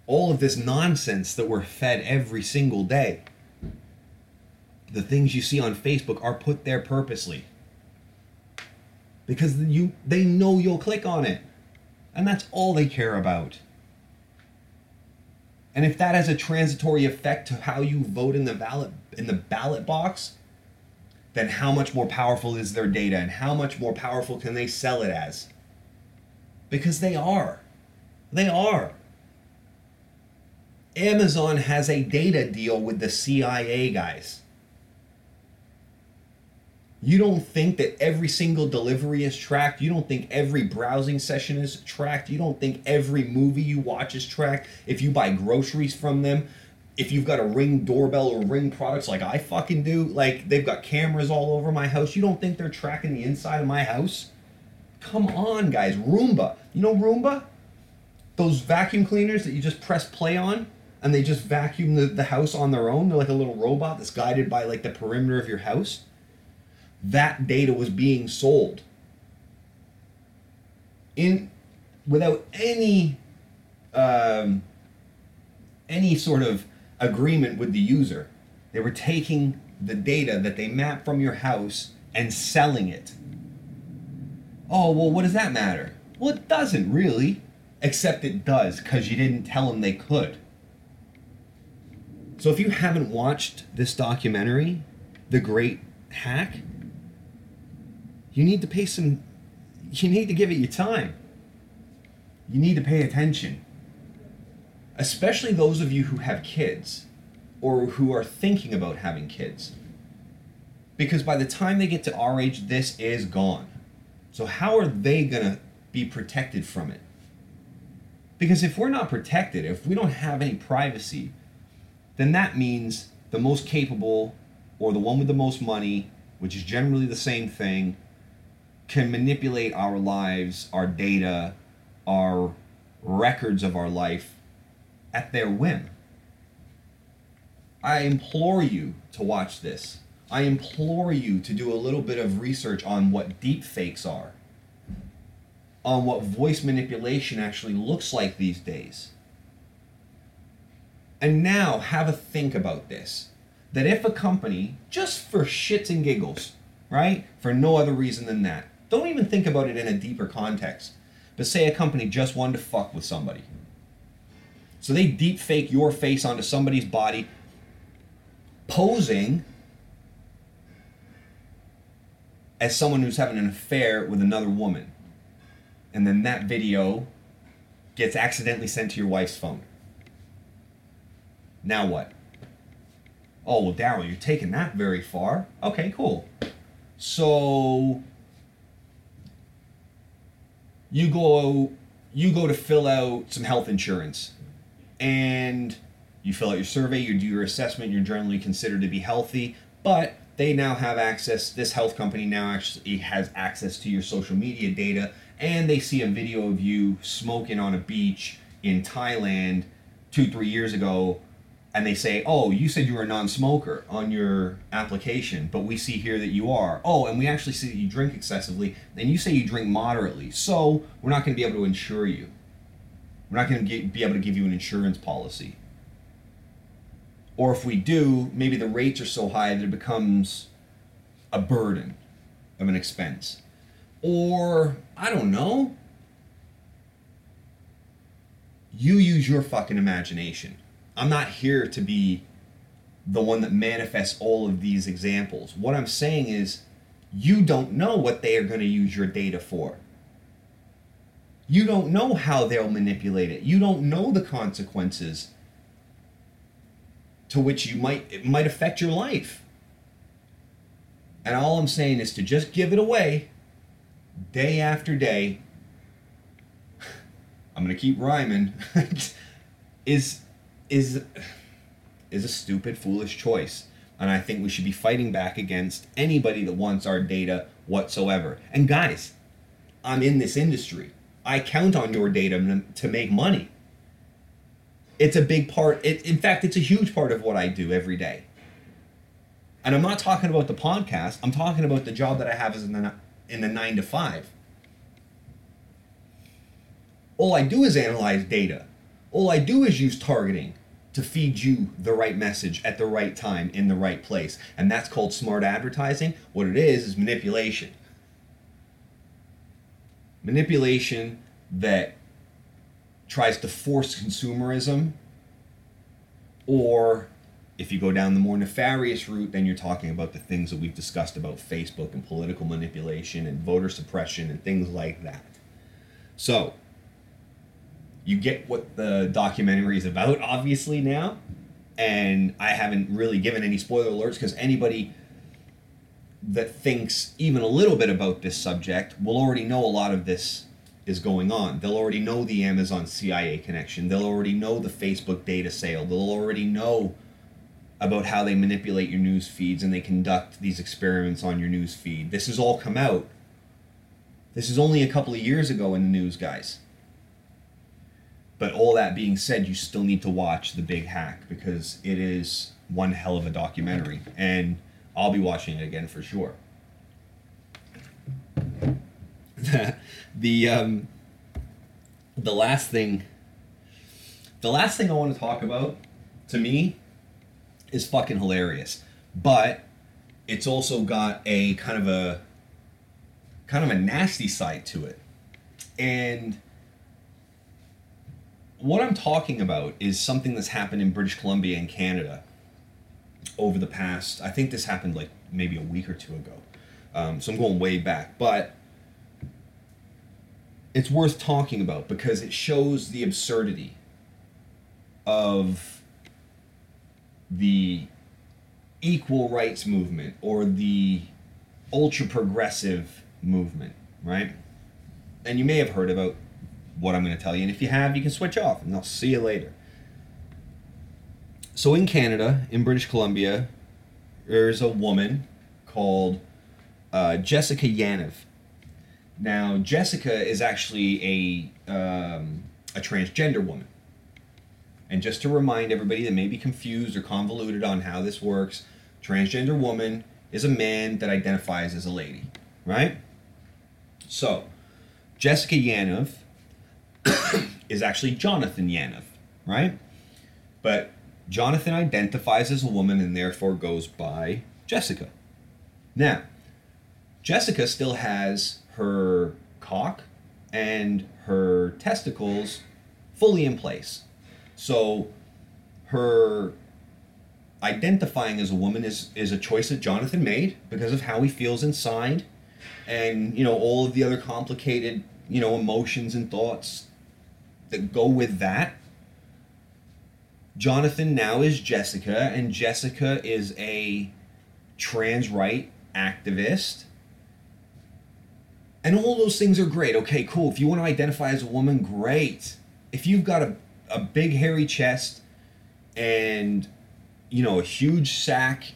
all of this nonsense that we're fed every single day. The things you see on Facebook are put there purposely because you they know you'll click on it. And that's all they care about. And if that has a transitory effect to how you vote in the ballot in the ballot box, then how much more powerful is their data and how much more powerful can they sell it as? Because they are. They are. Amazon has a data deal with the CIA guys. You don't think that every single delivery is tracked. You don't think every browsing session is tracked. You don't think every movie you watch is tracked. If you buy groceries from them, if you've got a ring doorbell or ring products like I fucking do, like they've got cameras all over my house. You don't think they're tracking the inside of my house? Come on, guys. Roomba. You know Roomba? those vacuum cleaners that you just press play on and they just vacuum the, the house on their own. They're like a little robot that's guided by like the perimeter of your house. That data was being sold in without any um, any sort of agreement with the user. They were taking the data that they map from your house and selling it. Oh, well, what does that matter? Well, it doesn't really, except it does because you didn't tell them they could. So if you haven't watched this documentary, The Great Hack, you need to pay some you need to give it your time. You need to pay attention. Especially those of you who have kids or who are thinking about having kids. Because by the time they get to our age, this is gone. So, how are they going to be protected from it? Because if we're not protected, if we don't have any privacy, then that means the most capable or the one with the most money, which is generally the same thing, can manipulate our lives, our data, our records of our life at their whim. I implore you to watch this. I implore you to do a little bit of research on what deep fakes are, on what voice manipulation actually looks like these days. And now have a think about this. That if a company, just for shits and giggles, right, for no other reason than that, don't even think about it in a deeper context, but say a company just wanted to fuck with somebody. So they deep fake your face onto somebody's body, posing as someone who's having an affair with another woman. And then that video gets accidentally sent to your wife's phone. Now what? Oh, well, Daryl, you're taking that very far. Okay, cool. So you go you go to fill out some health insurance and you fill out your survey, you do your assessment, you're generally considered to be healthy, but they now have access, this health company now actually has access to your social media data, and they see a video of you smoking on a beach in Thailand two, three years ago, and they say, Oh, you said you were a non smoker on your application, but we see here that you are. Oh, and we actually see that you drink excessively, and you say you drink moderately, so we're not going to be able to insure you. We're not going to be able to give you an insurance policy. Or if we do, maybe the rates are so high that it becomes a burden of an expense. Or, I don't know, you use your fucking imagination. I'm not here to be the one that manifests all of these examples. What I'm saying is, you don't know what they are going to use your data for. You don't know how they'll manipulate it. You don't know the consequences to which you might it might affect your life. And all I'm saying is to just give it away day after day. I'm going to keep rhyming. is is is a stupid foolish choice. And I think we should be fighting back against anybody that wants our data whatsoever. And guys, I'm in this industry. I count on your data to make money. It's a big part. It, in fact, it's a huge part of what I do every day. And I'm not talking about the podcast. I'm talking about the job that I have as in the, in the nine to five. All I do is analyze data. All I do is use targeting to feed you the right message at the right time in the right place. And that's called smart advertising. What it is is manipulation manipulation that tries to force consumerism or if you go down the more nefarious route then you're talking about the things that we've discussed about facebook and political manipulation and voter suppression and things like that. So you get what the documentary is about obviously now and i haven't really given any spoiler alerts because anybody that thinks even a little bit about this subject will already know a lot of this is going on. They'll already know the Amazon CIA connection. They'll already know the Facebook data sale. They'll already know about how they manipulate your news feeds and they conduct these experiments on your news feed. This has all come out. This is only a couple of years ago in the news, guys. But all that being said, you still need to watch The Big Hack because it is one hell of a documentary, and I'll be watching it again for sure. the um, the last thing, the last thing I want to talk about, to me, is fucking hilarious, but it's also got a kind of a kind of a nasty side to it, and what I'm talking about is something that's happened in British Columbia and Canada over the past. I think this happened like maybe a week or two ago. Um, so I'm going way back, but it's worth talking about because it shows the absurdity of the equal rights movement or the ultra progressive movement, right? And you may have heard about what I'm going to tell you. And if you have, you can switch off, and I'll see you later. So, in Canada, in British Columbia, there's a woman called uh, Jessica Yaniv. Now, Jessica is actually a um, a transgender woman. And just to remind everybody that may be confused or convoluted on how this works, transgender woman is a man that identifies as a lady, right? So, Jessica Yaniv is actually Jonathan Yaniv, right? But Jonathan identifies as a woman and therefore goes by Jessica. Now, Jessica still has her cock and her testicles fully in place. So her identifying as a woman is, is a choice that Jonathan made because of how he feels inside and you know all of the other complicated you know emotions and thoughts that go with that. Jonathan now is Jessica, and Jessica is a trans right activist. And all those things are great. Okay, cool. If you want to identify as a woman, great. If you've got a, a big hairy chest and you know a huge sack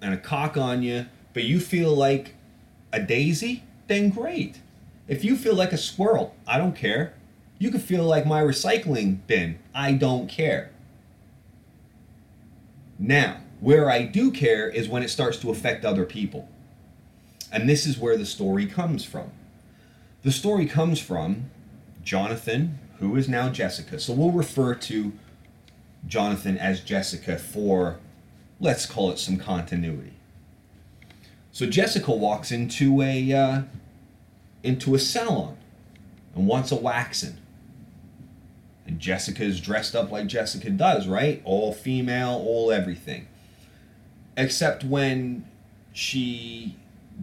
and a cock on you, but you feel like a daisy, then great. If you feel like a squirrel, I don't care. You could feel like my recycling bin. I don't care. Now, where I do care is when it starts to affect other people. And this is where the story comes from. The story comes from Jonathan, who is now Jessica. So we'll refer to Jonathan as Jessica for, let's call it some continuity. So Jessica walks into a uh, into a salon and wants a waxing. And Jessica is dressed up like Jessica does, right? All female, all everything. Except when she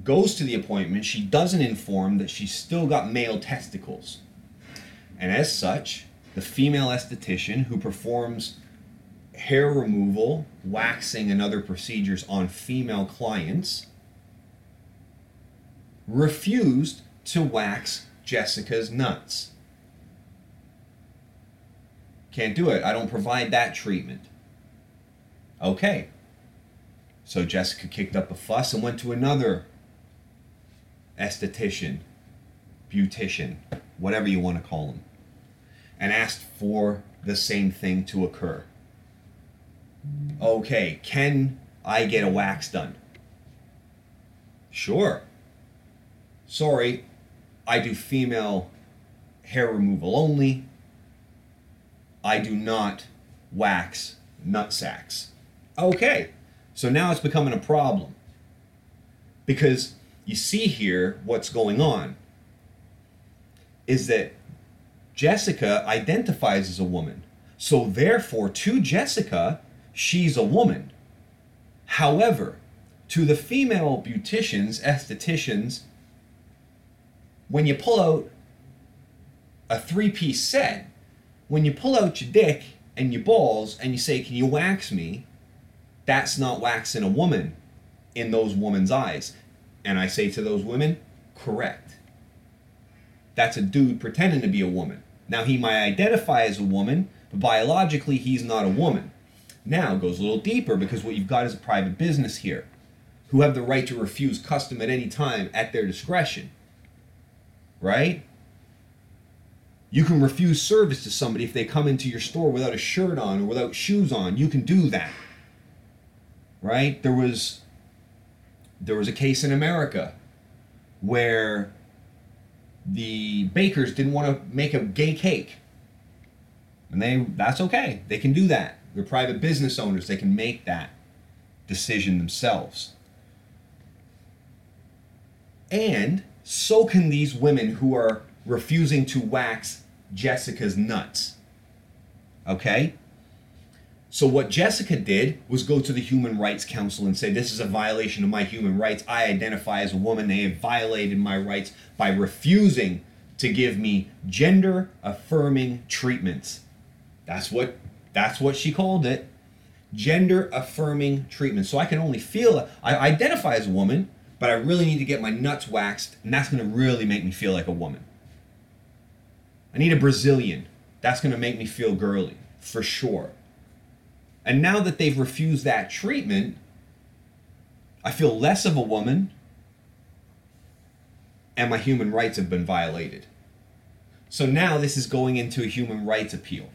goes to the appointment, she doesn't inform that she's still got male testicles. And as such, the female esthetician who performs hair removal, waxing, and other procedures on female clients refused to wax Jessica's nuts. Can't do it. I don't provide that treatment. Okay. So Jessica kicked up a fuss and went to another esthetician, beautician, whatever you want to call them, and asked for the same thing to occur. Okay, can I get a wax done? Sure. Sorry, I do female hair removal only. I do not wax nut sacks. Okay, so now it's becoming a problem. Because you see here what's going on is that Jessica identifies as a woman. So therefore, to Jessica, she's a woman. However, to the female beauticians, estheticians, when you pull out a three piece set, when you pull out your dick and your balls and you say, Can you wax me? That's not waxing a woman in those women's eyes. And I say to those women, Correct. That's a dude pretending to be a woman. Now, he might identify as a woman, but biologically, he's not a woman. Now, it goes a little deeper because what you've got is a private business here who have the right to refuse custom at any time at their discretion. Right? You can refuse service to somebody if they come into your store without a shirt on or without shoes on. You can do that. Right? There was there was a case in America where the bakers didn't want to make a gay cake. And they that's okay. They can do that. They're private business owners. They can make that decision themselves. And so can these women who are refusing to wax Jessica's nuts. Okay? So, what Jessica did was go to the Human Rights Council and say, This is a violation of my human rights. I identify as a woman. They have violated my rights by refusing to give me gender affirming treatments. That's what that's what she called it. Gender affirming treatment. So I can only feel I identify as a woman, but I really need to get my nuts waxed, and that's gonna really make me feel like a woman. I need a Brazilian. That's gonna make me feel girly, for sure. And now that they've refused that treatment, I feel less of a woman and my human rights have been violated. So now this is going into a human rights appeal.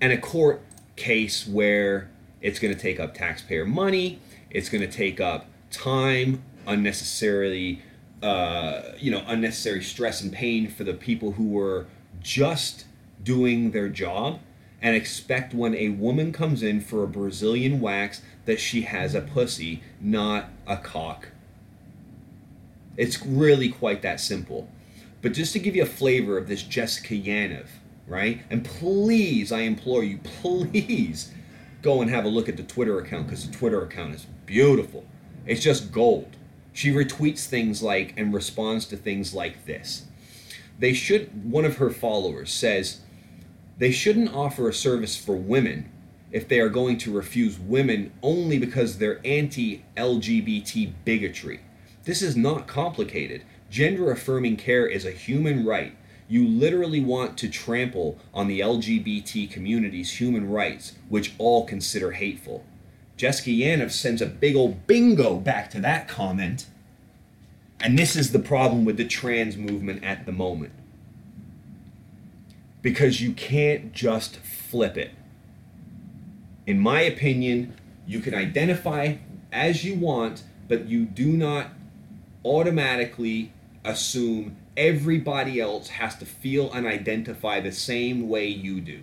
And a court case where it's going to take up taxpayer money, it's going to take up time, unnecessarily, uh, you know, unnecessary stress and pain for the people who were just doing their job and expect when a woman comes in for a Brazilian wax that she has a pussy, not a cock. It's really quite that simple. But just to give you a flavor of this Jessica Yaniv, right? And please, I implore you, please go and have a look at the Twitter account because the Twitter account is beautiful. It's just gold. She retweets things like and responds to things like this. They should, one of her followers says, they shouldn't offer a service for women if they are going to refuse women only because they're anti LGBT bigotry. This is not complicated. Gender affirming care is a human right. You literally want to trample on the LGBT community's human rights, which all consider hateful. Jessica Yaniv sends a big old bingo back to that comment. And this is the problem with the trans movement at the moment because you can't just flip it. In my opinion, you can identify as you want, but you do not automatically assume everybody else has to feel and identify the same way you do.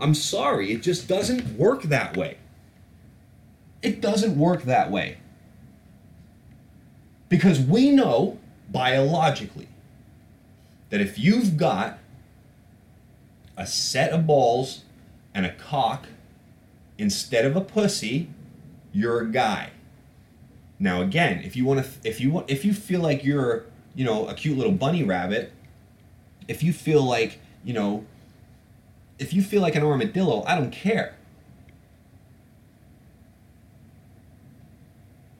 I'm sorry, it just doesn't work that way. It doesn't work that way. Because we know biologically that if you've got a set of balls and a cock instead of a pussy, you're a guy. Now again, if you want to if you want if you feel like you're, you know, a cute little bunny rabbit, if you feel like, you know, if you feel like an armadillo, I don't care.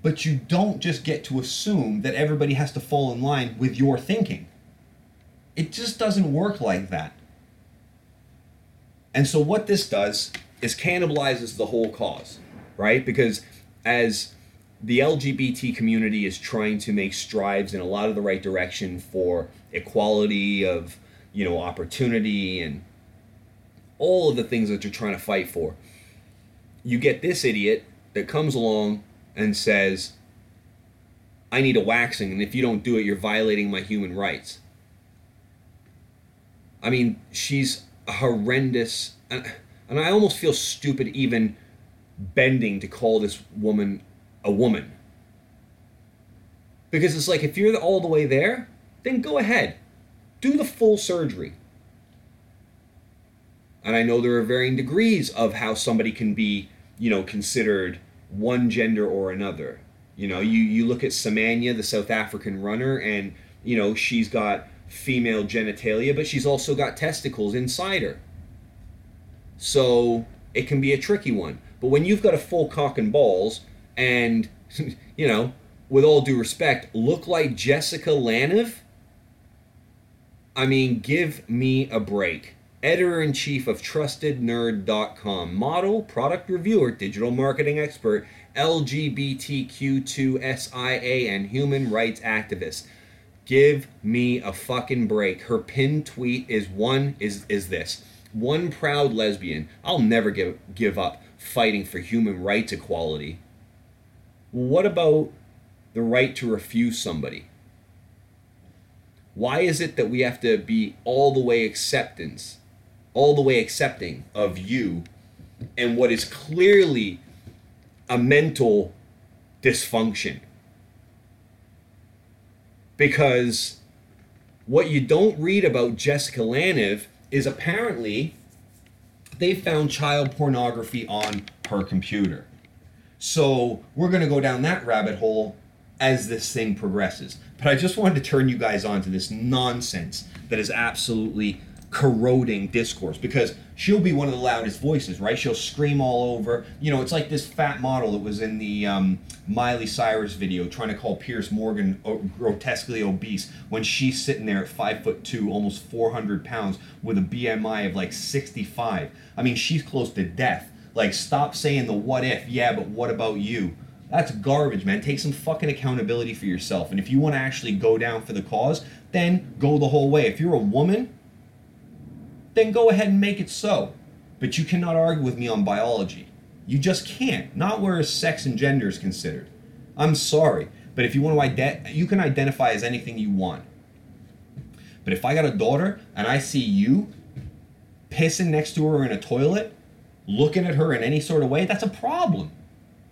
But you don't just get to assume that everybody has to fall in line with your thinking. It just doesn't work like that. And so what this does is cannibalizes the whole cause, right? Because as the LGBT community is trying to make strides in a lot of the right direction for equality of, you know, opportunity and all of the things that you're trying to fight for. You get this idiot that comes along and says, I need a waxing, and if you don't do it, you're violating my human rights. I mean, she's horrendous. And, and I almost feel stupid even bending to call this woman a woman. Because it's like, if you're all the way there, then go ahead. Do the full surgery. And I know there are varying degrees of how somebody can be, you know, considered one gender or another. You know, you, you look at Semenya, the South African runner, and, you know, she's got female genitalia, but she's also got testicles inside her. So it can be a tricky one. But when you've got a full cock and balls, and, you know, with all due respect, look like Jessica Yaniv, I mean, give me a break. Editor in chief of TrustedNerd.com, model, product reviewer, digital marketing expert, LGBTQ2SIA, and human rights activist Give me a fucking break. Her pinned tweet is one is is this. One proud lesbian. I'll never give give up fighting for human rights equality. What about the right to refuse somebody? Why is it that we have to be all the way acceptance, all the way accepting of you and what is clearly a mental dysfunction? Because what you don't read about Jessica Yaniv is apparently they found child pornography on her computer. So we're going to go down that rabbit hole as this thing progresses. But I just wanted to turn you guys on to this nonsense that is absolutely corroding discourse because she'll be one of the loudest voices, right? She'll scream all over. You know, it's like this fat model that was in the um, Miley Cyrus video trying to call Piers Morgan grotesquely obese when she's sitting there at five foot two, almost 400 pounds, with a BMI of like 65. I mean, she's close to death. Like, stop saying the what if, yeah, but what about you? That's garbage, man. Take some fucking accountability for yourself. And if you want to actually go down for the cause, then go the whole way. If you're a woman, then go ahead and make it so. But you cannot argue with me on biology. You just can't. Not where sex and gender is considered. I'm sorry, but if you want to identify, you can identify as anything you want. But if I got a daughter and I see you pissing next to her in a toilet, looking at her in any sort of way, that's a problem.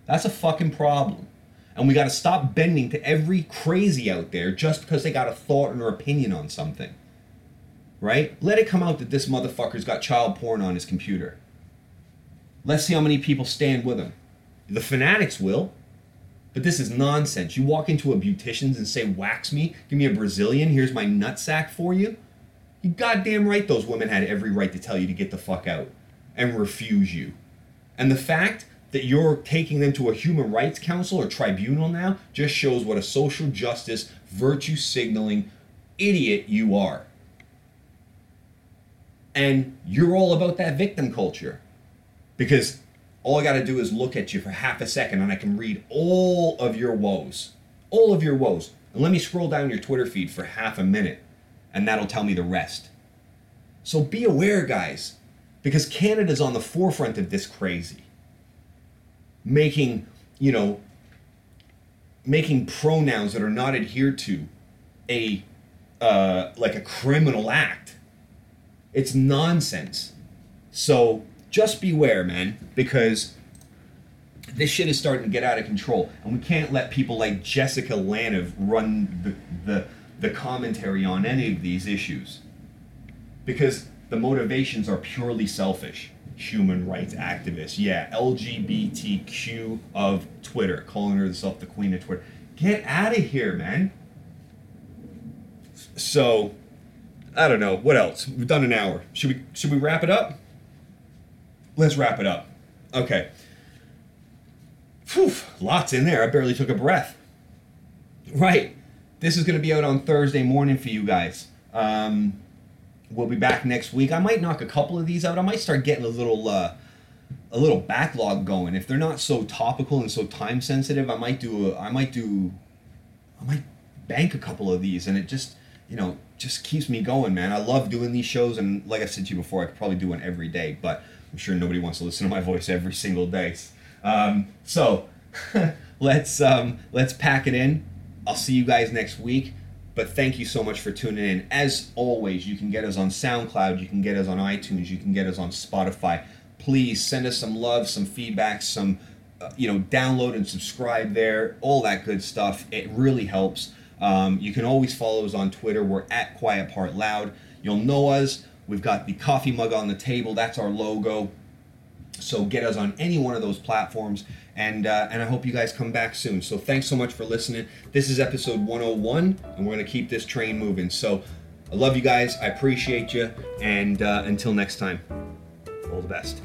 That's a fucking problem. And we got to stop bending to every crazy out there just because they got a thought or opinion on something right? Let it come out that this motherfucker's got child porn on his computer. Let's see how many people stand with him. The fanatics will, but this is nonsense. You walk into a beautician's and say, wax me, give me a Brazilian, here's my nutsack for you. You goddamn right those women had every right to tell you to get the fuck out and refuse you. And the fact that you're taking them to a human rights council or tribunal now just shows what a social justice, virtue signaling idiot you are. And you're all about that victim culture. Because all I got to do is look at you for half a second and I can read all of your woes. All of your woes. And let me scroll down your Twitter feed for half a minute and that'll tell me the rest. So be aware, guys, because Canada's on the forefront of this crazy. Making, you know, making pronouns that are not adhered to a uh, like a criminal act it's nonsense. So just beware, man, because this shit is starting to get out of control, and we can't let people like Jessica Yaniv run the, the, the commentary on any of these issues. Because the motivations are purely selfish. Human rights activists, yeah, LGBTQ of Twitter, calling herself the queen of Twitter. Get out of here, man. So, I don't know. What else? We've done an hour. Should we should we wrap it up? Let's wrap it up. Okay. Whew, lots in there. I barely took a breath. Right. This is going to be out on Thursday morning for you guys. Um, we'll be back next week. I might knock a couple of these out. I might start getting a little uh, a little backlog going. If they're not so topical and so time sensitive, I might do a, I might do I might bank a couple of these and it just you know, just keeps me going, man. I love doing these shows, and like I said to you before, I could probably do one every day, but I'm sure nobody wants to listen to my voice every single day. Um, so let's um, let's pack it in. I'll see you guys next week. But thank you so much for tuning in. As always, you can get us on SoundCloud, you can get us on iTunes, you can get us on Spotify. Please send us some love, some feedback, some uh, you know, download and subscribe there, all that good stuff. It really helps. Um, you can always follow us on Twitter. We're at Quiet Part Loud. You'll know us. We've got the coffee mug on the table. That's our logo. So get us on any one of those platforms. And, uh, and I hope you guys come back soon. So thanks so much for listening. This is episode 101, and we're going to keep this train moving. So I love you guys. I appreciate you. And uh, until next time, all the best.